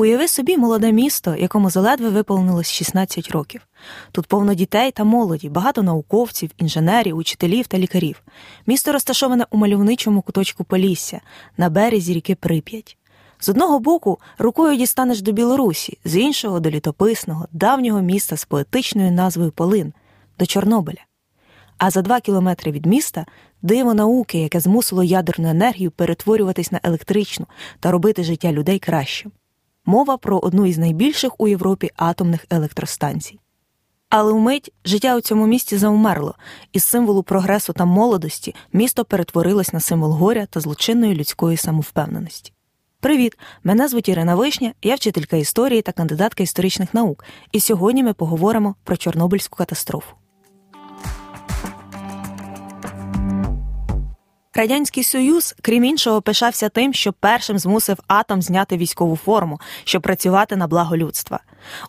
Уяви собі молоде місто, якому заледве виповнилось 16 років. Тут повно дітей та молоді, багато науковців, інженерів, учителів та лікарів. Місто розташоване у мальовничому куточку Полісся на березі ріки Прип'ять. З одного боку рукою дістанеш до Білорусі, з іншого до літописного, давнього міста з поетичною назвою Полин до Чорнобиля. А за два кілометри від міста диво науки, яке змусило ядерну енергію перетворюватись на електричну та робити життя людей кращим. Мова про одну із найбільших у Європі атомних електростанцій. Але вмить життя у цьому місті заумерло, із символу прогресу та молодості місто перетворилось на символ горя та злочинної людської самовпевненості. Привіт! Мене звуть Ірина Вишня, я вчителька історії та кандидатка історичних наук. І сьогодні ми поговоримо про Чорнобильську катастрофу. Радянський Союз, крім іншого, пишався тим, що першим змусив атом зняти військову форму, щоб працювати на благо людства.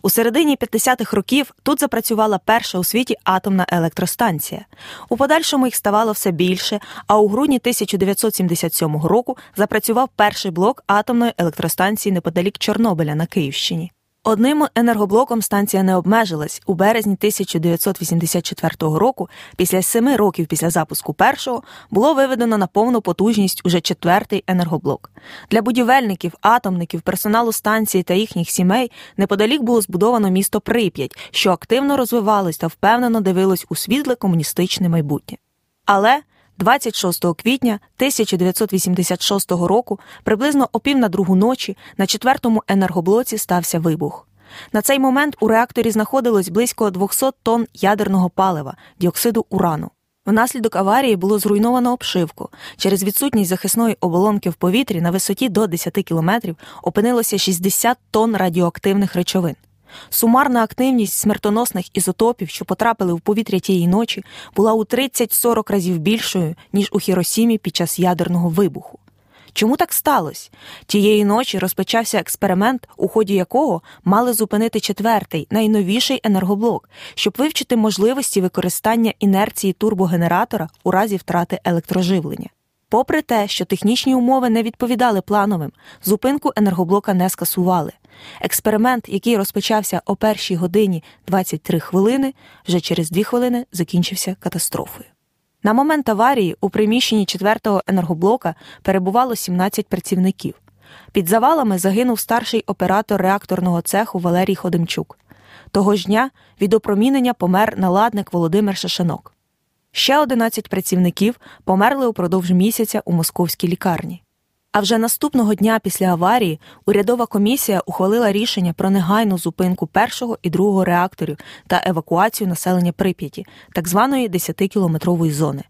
У середині 50-х років тут запрацювала перша у світі атомна електростанція. У подальшому їх ставало все більше. А у грудні 1977 року запрацював перший блок атомної електростанції неподалік Чорнобиля на Київщині. Одним енергоблоком станція не обмежилась у березні 1984 року, після семи років після запуску першого, було виведено на повну потужність уже четвертий енергоблок. Для будівельників, атомників, персоналу станції та їхніх сімей неподалік було збудовано місто Прип'ять, що активно розвивалось та впевнено дивилось у світле комуністичне майбутнє. Але 26 квітня 1986 року, приблизно о пів на другу ночі, на четвертому енергоблоці стався вибух. На цей момент у реакторі знаходилось близько 200 тонн ядерного палива, діоксиду урану. Внаслідок аварії було зруйновано обшивку. Через відсутність захисної оболонки в повітрі на висоті до 10 кілометрів опинилося 60 тонн радіоактивних речовин. Сумарна активність смертоносних ізотопів, що потрапили в повітря тієї ночі, була у 30-40 разів більшою, ніж у Хіросімі під час ядерного вибуху. Чому так сталося? Тієї ночі розпочався експеримент, у ході якого мали зупинити четвертий, найновіший енергоблок, щоб вивчити можливості використання інерції турбогенератора у разі втрати електроживлення. Попри те, що технічні умови не відповідали плановим, зупинку енергоблока не скасували. Експеримент, який розпочався о першій годині 23 хвилини, вже через дві хвилини закінчився катастрофою. На момент аварії у приміщенні четвертого енергоблока перебувало 17 працівників. Під завалами загинув старший оператор реакторного цеху Валерій Ходимчук. Того ж дня від опромінення помер наладник Володимир Шашанок. Ще 11 працівників померли упродовж місяця у московській лікарні. А вже наступного дня після аварії урядова комісія ухвалила рішення про негайну зупинку першого і другого реакторів та евакуацію населення Прип'яті, так званої 10-кілометрової зони.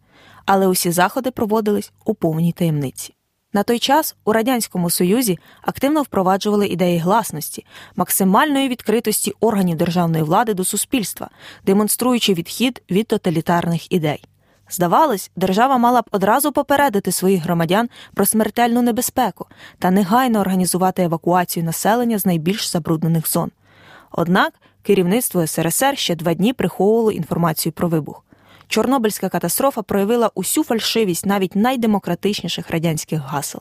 Але усі заходи проводились у повній таємниці. На той час у Радянському Союзі активно впроваджували ідеї гласності, максимальної відкритості органів державної влади до суспільства, демонструючи відхід від тоталітарних ідей. Здавалось, держава мала б одразу попередити своїх громадян про смертельну небезпеку та негайно організувати евакуацію населення з найбільш забруднених зон. Однак керівництво СРСР ще два дні приховувало інформацію про вибух. Чорнобильська катастрофа проявила усю фальшивість навіть найдемократичніших радянських гасел.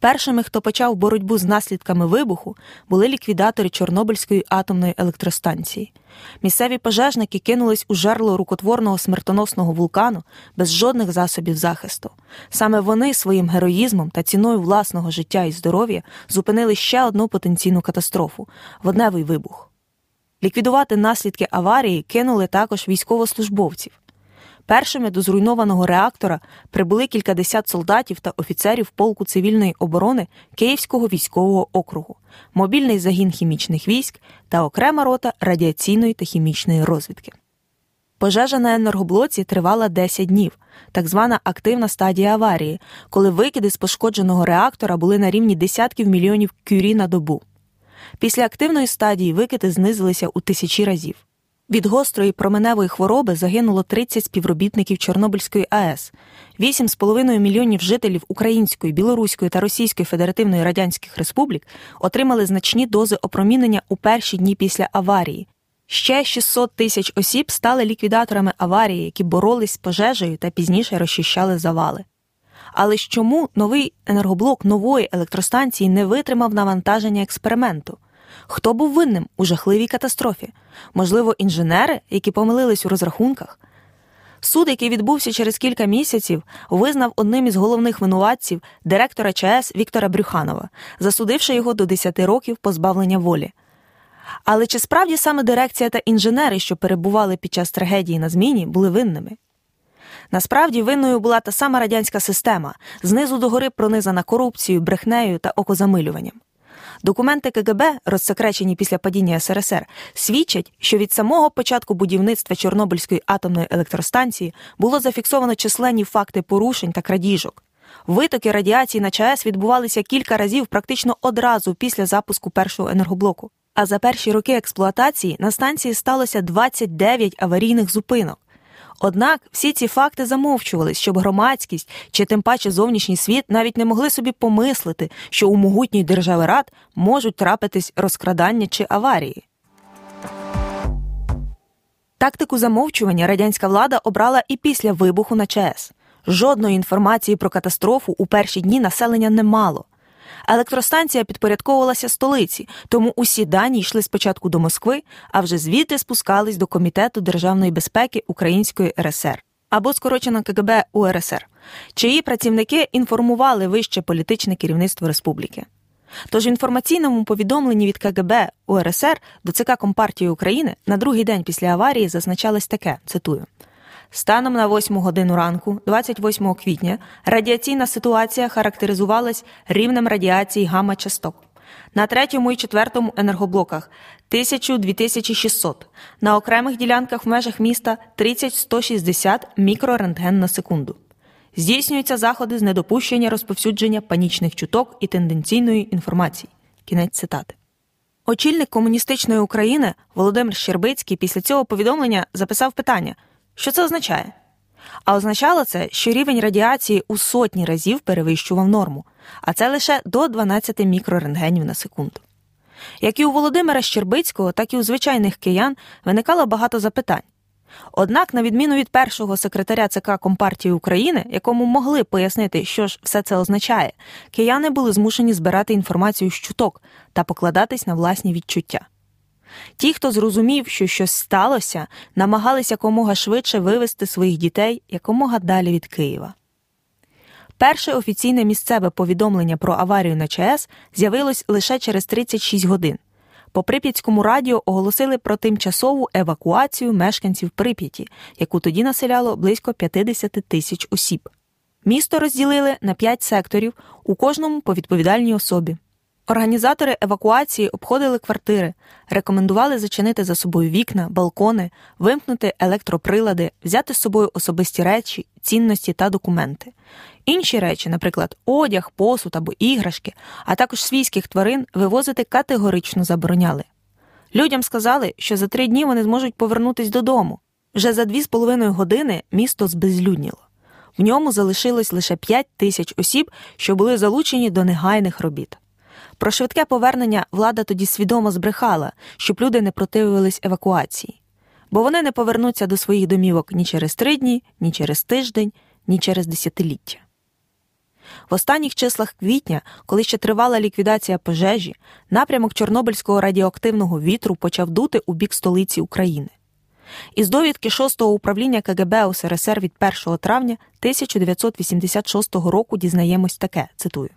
Першими, хто почав боротьбу з наслідками вибуху, були ліквідатори Чорнобильської атомної електростанції. Місцеві пожежники кинулись у жерло рукотворного смертоносного вулкану без жодних засобів захисту. Саме вони своїм героїзмом та ціною власного життя і здоров'я зупинили ще одну потенційну катастрофу водневий вибух. Ліквідувати наслідки аварії кинули також військовослужбовців. Першими до зруйнованого реактора прибули кількадесят солдатів та офіцерів полку цивільної оборони Київського військового округу, мобільний загін хімічних військ та окрема рота радіаційної та хімічної розвідки. Пожежа на енергоблоці тривала 10 днів, так звана активна стадія аварії, коли викиди з пошкодженого реактора були на рівні десятків мільйонів кюрі на добу. Після активної стадії викиди знизилися у тисячі разів. Від гострої променевої хвороби загинуло 30 співробітників Чорнобильської АЕС, 8,5 мільйонів жителів Української, Білоруської та Російської Федеративної Радянських Республік отримали значні дози опромінення у перші дні після аварії. Ще 600 тисяч осіб стали ліквідаторами аварії, які боролись з пожежею та пізніше розчищали завали. Але ж чому новий енергоблок нової електростанції не витримав навантаження експерименту? Хто був винним у жахливій катастрофі? Можливо, інженери, які помилились у розрахунках? Суд, який відбувся через кілька місяців, визнав одним із головних винуватців директора ЧАЕС Віктора Брюханова, засудивши його до 10 років позбавлення волі. Але чи справді саме дирекція та інженери, що перебували під час трагедії на зміні, були винними? Насправді винною була та сама радянська система, знизу до гори пронизана корупцією, брехнею та окозамилюванням. Документи КГБ, розсекречені після падіння СРСР, свідчать, що від самого початку будівництва Чорнобильської атомної електростанції було зафіксовано численні факти порушень та крадіжок. Витоки радіації на ЧАЕС відбувалися кілька разів практично одразу після запуску першого енергоблоку. А за перші роки експлуатації на станції сталося 29 аварійних зупинок. Однак всі ці факти замовчувались, щоб громадськість чи тим паче зовнішній світ навіть не могли собі помислити, що у могутній держави рад можуть трапитись розкрадання чи аварії. Тактику замовчування радянська влада обрала і після вибуху на ЧАЕС. Жодної інформації про катастрофу у перші дні населення не мало. Електростанція підпорядковувалася столиці, тому усі дані йшли спочатку до Москви, а вже звідти спускались до Комітету державної безпеки Української РСР або скорочено КГБ УРСР, чиї працівники інформували вище політичне керівництво республіки. Тож в інформаційному повідомленні від КГБ УРСР до ЦК Компартії України на другий день після аварії зазначалось таке: цитую. Станом на 8 годину ранку, 28 квітня, радіаційна ситуація характеризувалась рівнем радіації гамма-часток. На третьому і четвертому енергоблоках 1000-2600, на окремих ділянках в межах міста 30-160 мікрорентген на секунду. Здійснюються заходи з недопущення розповсюдження панічних чуток і тенденційної інформації. Кінець цитати. Очільник комуністичної України Володимир Щербицький після цього повідомлення записав питання. Що це означає? А означало це, що рівень радіації у сотні разів перевищував норму, а це лише до 12 мікрорентгенів на секунду. Як і у Володимира Щербицького, так і у звичайних киян виникало багато запитань. Однак, на відміну від першого секретаря ЦК Компартії України, якому могли пояснити, що ж все це означає, кияни були змушені збирати інформацію з чуток та покладатись на власні відчуття. Ті, хто зрозумів, що щось сталося, намагалися якомога швидше вивести своїх дітей якомога далі від Києва. Перше офіційне місцеве повідомлення про аварію на ЧАЕС з'явилось лише через 36 годин. По Прип'ятському радіо оголосили про тимчасову евакуацію мешканців Прип'яті, яку тоді населяло близько 50 тисяч осіб. Місто розділили на п'ять секторів, у кожному по відповідальній особі. Організатори евакуації обходили квартири, рекомендували зачинити за собою вікна, балкони, вимкнути електроприлади, взяти з собою особисті речі, цінності та документи. Інші речі, наприклад, одяг, посуд або іграшки, а також свійських тварин вивозити категорично забороняли. Людям сказали, що за три дні вони зможуть повернутися додому. Вже за дві з половиною години місто збезлюдніло. В ньому залишилось лише 5 тисяч осіб, що були залучені до негайних робіт. Про швидке повернення влада тоді свідомо збрехала, щоб люди не противились евакуації, бо вони не повернуться до своїх домівок ні через три дні, ні через тиждень, ні через десятиліття. В останніх числах квітня, коли ще тривала ліквідація пожежі, напрямок Чорнобильського радіоактивного вітру почав дути у бік столиці України. Із довідки 6-го управління КГБ УСРСР від 1 травня 1986 року дізнаємось таке цитую.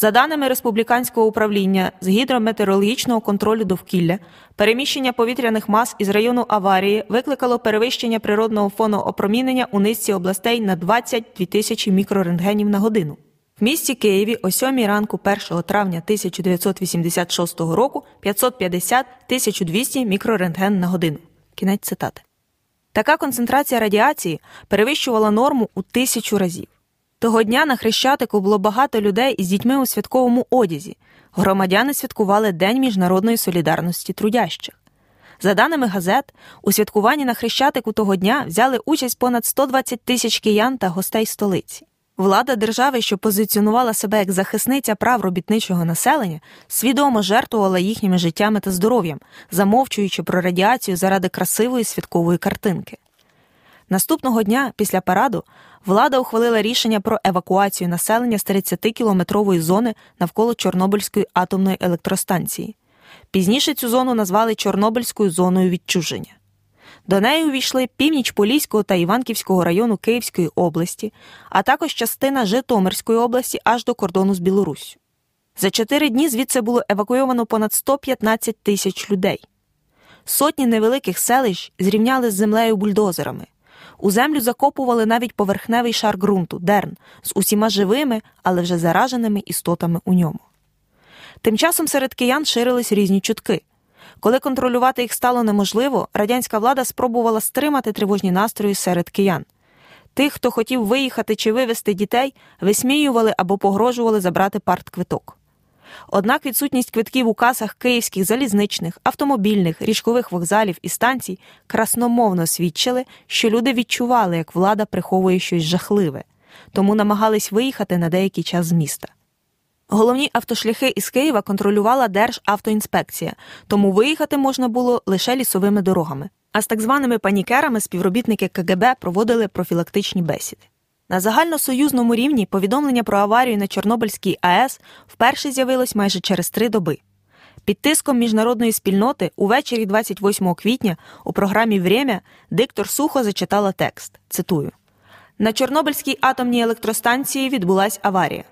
За даними республіканського управління з гідрометеорологічного контролю довкілля, переміщення повітряних мас із району аварії викликало перевищення природного фону опромінення у низці областей на 22 тисячі мікрорентгенів на годину. В місті Києві о 7 ранку 1 травня 1986 року 550-1200 мікрорентген на годину. Кінець цитати. Така концентрація радіації перевищувала норму у тисячу разів. Того дня на Хрещатику було багато людей із дітьми у святковому одязі. Громадяни святкували День міжнародної солідарності трудящих. За даними газет, у святкуванні на Хрещатику того дня взяли участь понад 120 тисяч киян та гостей столиці. Влада держави, що позиціонувала себе як захисниця прав робітничого населення, свідомо жертвувала їхніми життями та здоров'ям, замовчуючи про радіацію заради красивої святкової картинки. Наступного дня, після параду, влада ухвалила рішення про евакуацію населення з 30-кілометрової зони навколо Чорнобильської атомної електростанції. Пізніше цю зону назвали Чорнобильською зоною відчуження. До неї увійшли північ Поліського та Іванківського району Київської області, а також частина Житомирської області аж до кордону з Білоруссю. За чотири дні звідси було евакуйовано понад 115 тисяч людей. Сотні невеликих селищ зрівняли з землею бульдозерами. У землю закопували навіть поверхневий шар ґрунту, дерн, з усіма живими, але вже зараженими істотами у ньому. Тим часом серед киян ширились різні чутки. Коли контролювати їх стало неможливо, радянська влада спробувала стримати тривожні настрої серед киян. Тих, хто хотів виїхати чи вивезти дітей, висміювали або погрожували забрати партквиток. Однак відсутність квитків у касах київських залізничних, автомобільних, річкових вокзалів і станцій красномовно свідчили, що люди відчували, як влада приховує щось жахливе, тому намагались виїхати на деякий час з міста. Головні автошляхи із Києва контролювала Державтоінспекція, тому виїхати можна було лише лісовими дорогами. А з так званими панікерами співробітники КГБ проводили профілактичні бесіди. На загальносоюзному рівні повідомлення про аварію на Чорнобильській АЕС вперше з'явилось майже через три доби. Під тиском міжнародної спільноти увечері 28 квітня у програмі Время диктор сухо зачитала текст. Цитую: На Чорнобильській атомній електростанції відбулась аварія.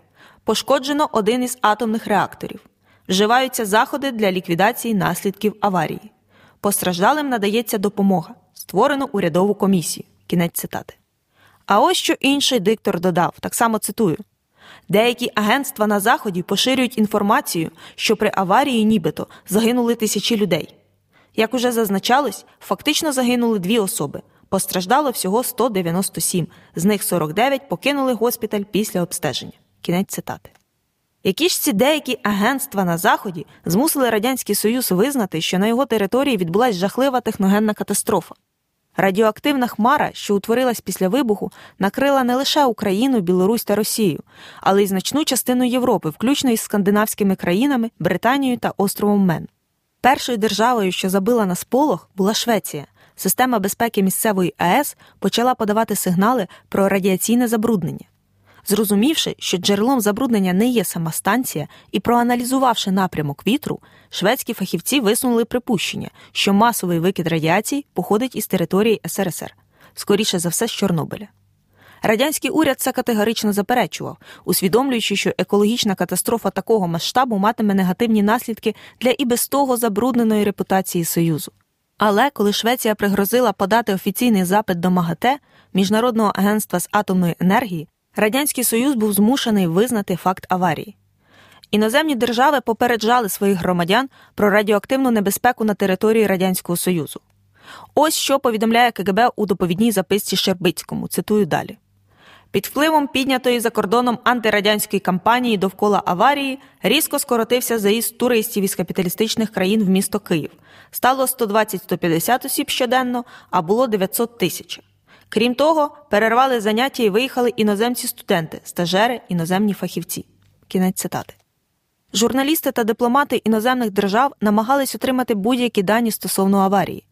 Пошкоджено один із атомних реакторів. Вживаються заходи для ліквідації наслідків аварії. Постраждалим надається допомога. Створено урядову комісію. Кінець цитати. А ось що інший диктор додав, так само цитую: деякі агентства на Заході поширюють інформацію, що при аварії нібито загинули тисячі людей. Як уже зазначалось, фактично загинули дві особи. Постраждало всього 197, з них 49 покинули госпіталь після обстеження. Кінець цитати. Які ж ці деякі агентства на Заході змусили Радянський Союз визнати, що на його території відбулася жахлива техногенна катастрофа? Радіоактивна хмара, що утворилась після вибуху, накрила не лише Україну, Білорусь та Росію, але й значну частину Європи, включно із скандинавськими країнами, Британією та островом Мен. Першою державою, що забила на сполох, була Швеція. Система безпеки місцевої АЕС почала подавати сигнали про радіаційне забруднення. Зрозумівши, що джерелом забруднення не є сама станція, і проаналізувавши напрямок вітру, шведські фахівці висунули припущення, що масовий викид радіації походить із території СРСР, скоріше за все з Чорнобиля. Радянський уряд це категорично заперечував, усвідомлюючи, що екологічна катастрофа такого масштабу матиме негативні наслідки для і без того забрудненої репутації Союзу. Але коли Швеція пригрозила подати офіційний запит до МАГАТЕ, Міжнародного агентства з атомної енергії, Радянський Союз був змушений визнати факт аварії. Іноземні держави попереджали своїх громадян про радіоактивну небезпеку на території Радянського Союзу. Ось що повідомляє КГБ у доповідній записці Щербицькому. Цитую далі. Під впливом піднятої за кордоном антирадянської кампанії довкола аварії різко скоротився заїзд туристів із капіталістичних країн в місто Київ. Стало 120-150 осіб щоденно, а було 900 тисяч. Крім того, перервали заняття і виїхали іноземці-студенти, стажери, іноземні фахівці. Кінець цитати. Журналісти та дипломати іноземних держав намагались отримати будь-які дані стосовно аварії.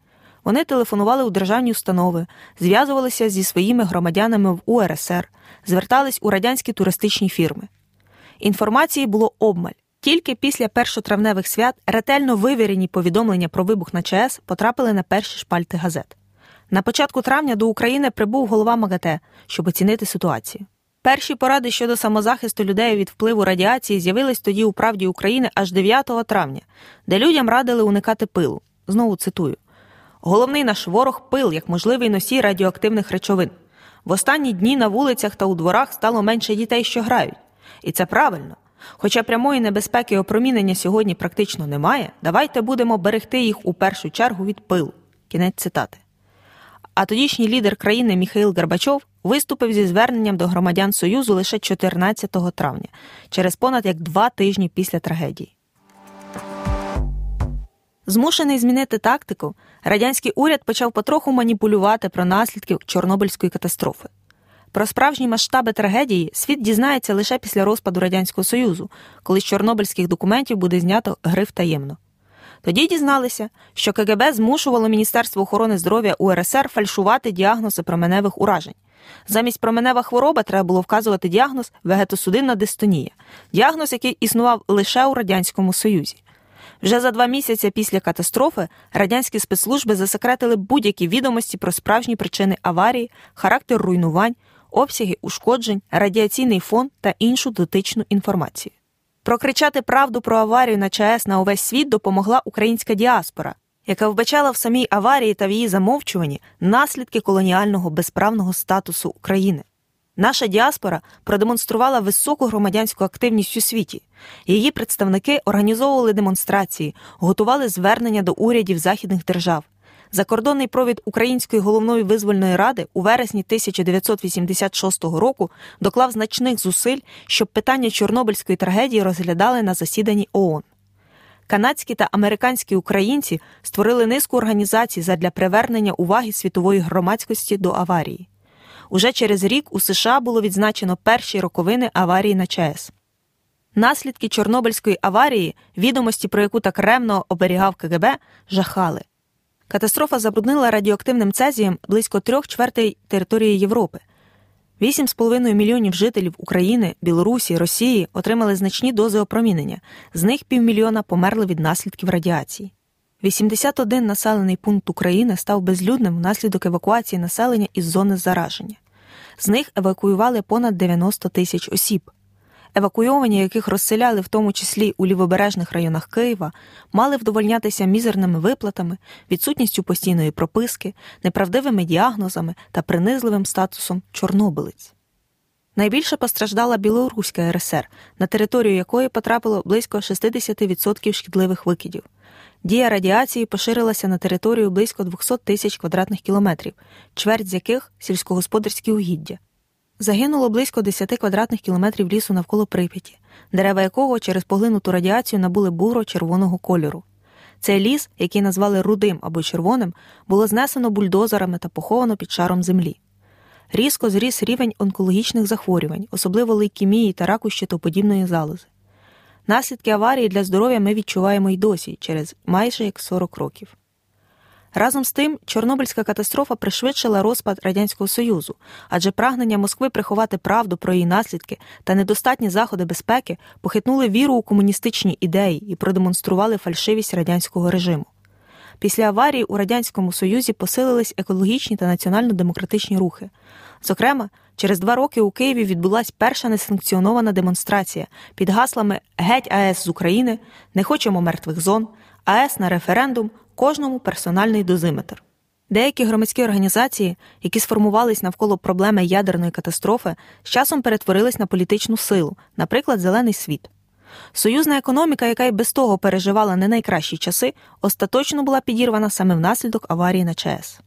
Вони телефонували у державні установи, зв'язувалися зі своїми громадянами в УРСР, звертались у радянські туристичні фірми. Інформації було обмаль. Тільки після першотравневих свят ретельно вивірені повідомлення про вибух на ЧАЕС потрапили на перші шпальти газет. На початку травня до України прибув голова МАГАТЕ, щоб оцінити ситуацію. Перші поради щодо самозахисту людей від впливу радіації з'явились тоді у правді України аж 9 травня, де людям радили уникати пилу. Знову цитую: головний наш ворог пил як можливий носій радіоактивних речовин. В останні дні на вулицях та у дворах стало менше дітей, що грають. І це правильно. Хоча прямої небезпеки опромінення сьогодні практично немає, давайте будемо берегти їх у першу чергу від пилу. Кінець цитати. А тодішній лідер країни Міхаїл Горбачов виступив зі зверненням до громадян Союзу лише 14 травня, через понад як два тижні після трагедії. Змушений змінити тактику, радянський уряд почав потроху маніпулювати про наслідки Чорнобильської катастрофи. Про справжні масштаби трагедії світ дізнається лише після розпаду Радянського Союзу, коли з чорнобильських документів буде знято гриф таємно. Тоді дізналися, що КГБ змушувало Міністерство охорони здоров'я УРСР фальшувати діагнози променевих уражень. Замість променева хвороба треба було вказувати діагноз вегетосудинна дистонія, діагноз, який існував лише у Радянському Союзі. Вже за два місяці після катастрофи радянські спецслужби засекретили будь-які відомості про справжні причини аварії, характер руйнувань, обсяги ушкоджень, радіаційний фон та іншу дотичну інформацію. Прокричати правду про аварію на ЧАЕС на увесь світ допомогла українська діаспора, яка вбачала в самій аварії та в її замовчуванні наслідки колоніального безправного статусу України. Наша діаспора продемонструвала високу громадянську активність у світі. Її представники організовували демонстрації, готували звернення до урядів західних держав. Закордонний провід Української головної визвольної ради у вересні 1986 року доклав значних зусиль, щоб питання Чорнобильської трагедії розглядали на засіданні ООН. Канадські та американські українці створили низку організацій задля привернення уваги світової громадськості до аварії. Уже через рік у США було відзначено перші роковини аварії на ЧАЕС. Наслідки Чорнобильської аварії, відомості, про яку так ремно оберігав КГБ, жахали. Катастрофа забруднила радіоактивним цезієм близько трьох чвертей території Європи. 8,5 мільйонів жителів України, Білорусі, Росії отримали значні дози опромінення, з них півмільйона померли від наслідків радіації. 81 населений пункт України став безлюдним внаслідок евакуації населення із зони зараження. З них евакуювали понад 90 тисяч осіб евакуйовані, яких розселяли в тому числі у лівобережних районах Києва, мали вдовольнятися мізерними виплатами, відсутністю постійної прописки, неправдивими діагнозами та принизливим статусом чорнобилиць. Найбільше постраждала Білоруська РСР, на територію якої потрапило близько 60% шкідливих викидів. Дія радіації поширилася на територію близько 200 тисяч квадратних кілометрів, чверть з яких сільськогосподарські угіддя. Загинуло близько 10 квадратних кілометрів лісу навколо Прип'яті, дерева якого через поглинуту радіацію набули буро-червоного кольору. Цей ліс, який назвали рудим або червоним, було знесено бульдозерами та поховано під шаром землі. Різко зріс рівень онкологічних захворювань, особливо лейкемії та раку щитоподібної залози. Наслідки аварії для здоров'я ми відчуваємо й досі через майже як 40 років. Разом з тим, Чорнобильська катастрофа пришвидшила розпад Радянського Союзу, адже прагнення Москви приховати правду про її наслідки та недостатні заходи безпеки похитнули віру у комуністичні ідеї і продемонстрували фальшивість радянського режиму. Після аварії у Радянському Союзі посилились екологічні та національно-демократичні рухи. Зокрема, через два роки у Києві відбулася перша несанкціонована демонстрація під гаслами Геть АЕС з України, не хочемо мертвих зон, АЕС на референдум, кожному персональний дозиметр. Деякі громадські організації, які сформувались навколо проблеми ядерної катастрофи, з часом перетворились на політичну силу, наприклад, Зелений світ. Союзна економіка, яка й без того переживала не найкращі часи, остаточно була підірвана саме внаслідок аварії на ЧАЕС.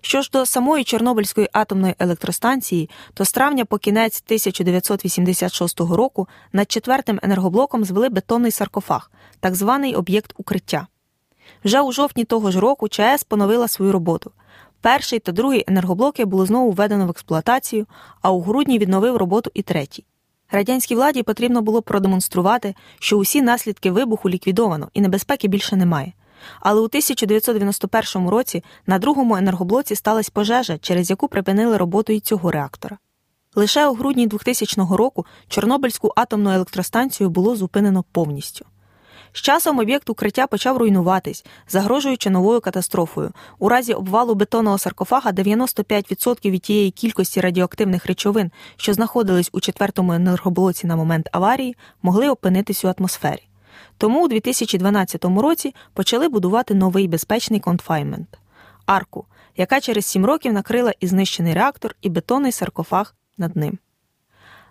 Що ж до самої Чорнобильської атомної електростанції, то з травня по кінець 1986 року над четвертим енергоблоком звели бетонний саркофаг, так званий об'єкт укриття. Вже у жовтні того ж року ЧАЕС поновила свою роботу. Перший та другий енергоблоки було знову введено в експлуатацію, а у грудні відновив роботу і третій. Радянській владі потрібно було продемонструвати, що усі наслідки вибуху ліквідовано і небезпеки більше немає. Але у 1991 році на другому енергоблоці сталася пожежа, через яку припинили роботу і цього реактора. Лише у грудні 2000 року Чорнобильську атомну електростанцію було зупинено повністю. З часом об'єкт укриття почав руйнуватись, загрожуючи новою катастрофою. У разі обвалу бетонного саркофага 95% від тієї кількості радіоактивних речовин, що знаходились у четвертому енергоблоці на момент аварії, могли опинитись у атмосфері. Тому у 2012 році почали будувати новий безпечний конфаймент арку, яка через сім років накрила і знищений реактор, і бетонний саркофаг над ним.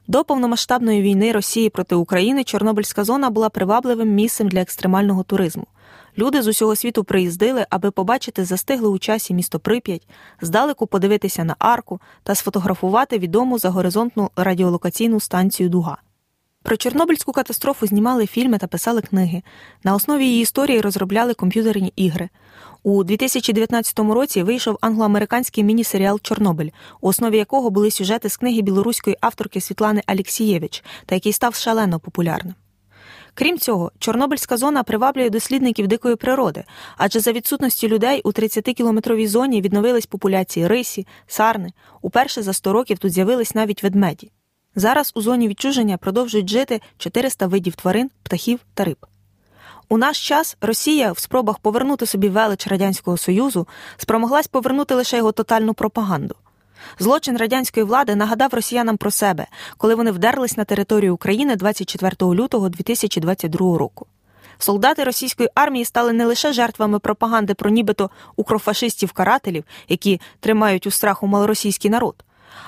До повномасштабної війни Росії проти України Чорнобильська зона була привабливим місцем для екстремального туризму. Люди з усього світу приїздили, аби побачити застигле у часі місто Прип'ять, здалеку подивитися на арку та сфотографувати відому за горизонтну радіолокаційну станцію Дуга. Про Чорнобильську катастрофу знімали фільми та писали книги. На основі її історії розробляли комп'ютерні ігри. У 2019 році вийшов англо-американський міні-серіал Чорнобиль, у основі якого були сюжети з книги білоруської авторки Світлани Алєксієвич, та який став шалено популярним. Крім цього, Чорнобильська зона приваблює дослідників дикої природи, адже за відсутності людей у 30-кілометровій зоні відновились популяції рисі, сарни. Уперше за 100 років тут з'явились навіть ведмеді. Зараз у зоні відчуження продовжують жити 400 видів тварин, птахів та риб. У наш час Росія в спробах повернути собі велич Радянського Союзу спромоглась повернути лише його тотальну пропаганду. Злочин радянської влади нагадав росіянам про себе, коли вони вдерлись на територію України 24 лютого 2022 року. Солдати російської армії стали не лише жертвами пропаганди про нібито укрофашистів-карателів, які тримають у страху малоросійський народ,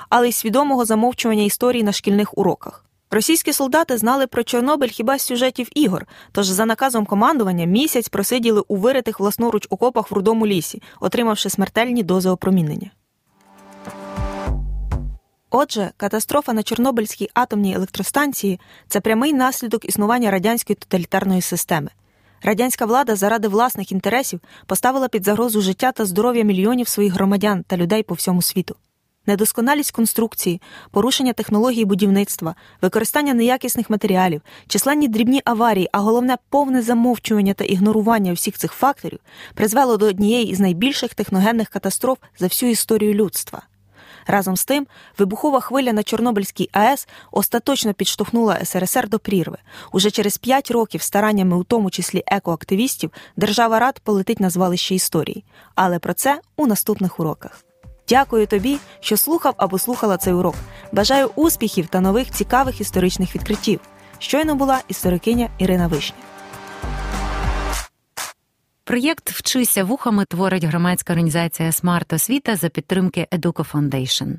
але й свідомого замовчування історії на шкільних уроках. Російські солдати знали про Чорнобиль хіба з сюжетів ігор, тож за наказом командування місяць просиділи у виритих власноруч окопах в рудому лісі, отримавши смертельні дози опромінення. Отже, катастрофа на Чорнобильській атомній електростанції це прямий наслідок існування радянської тоталітарної системи. Радянська влада заради власних інтересів поставила під загрозу життя та здоров'я мільйонів своїх громадян та людей по всьому світу. Недосконалість конструкції, порушення технології будівництва, використання неякісних матеріалів, численні дрібні аварії, а головне повне замовчування та ігнорування всіх цих факторів призвело до однієї із найбільших техногенних катастроф за всю історію людства. Разом з тим, вибухова хвиля на Чорнобильській АЕС остаточно підштовхнула СРСР до прірви. Уже через п'ять років стараннями, у тому числі екоактивістів, держава рад полетить на звалище історії. Але про це у наступних уроках. Дякую тобі, що слухав або слухала цей урок. Бажаю успіхів та нових цікавих історичних відкриттів. Щойно була історикиня Ірина Вишня. Проєкт Вчися вухами творить громадська організація Смарт Освіта за підтримки Educo Foundation.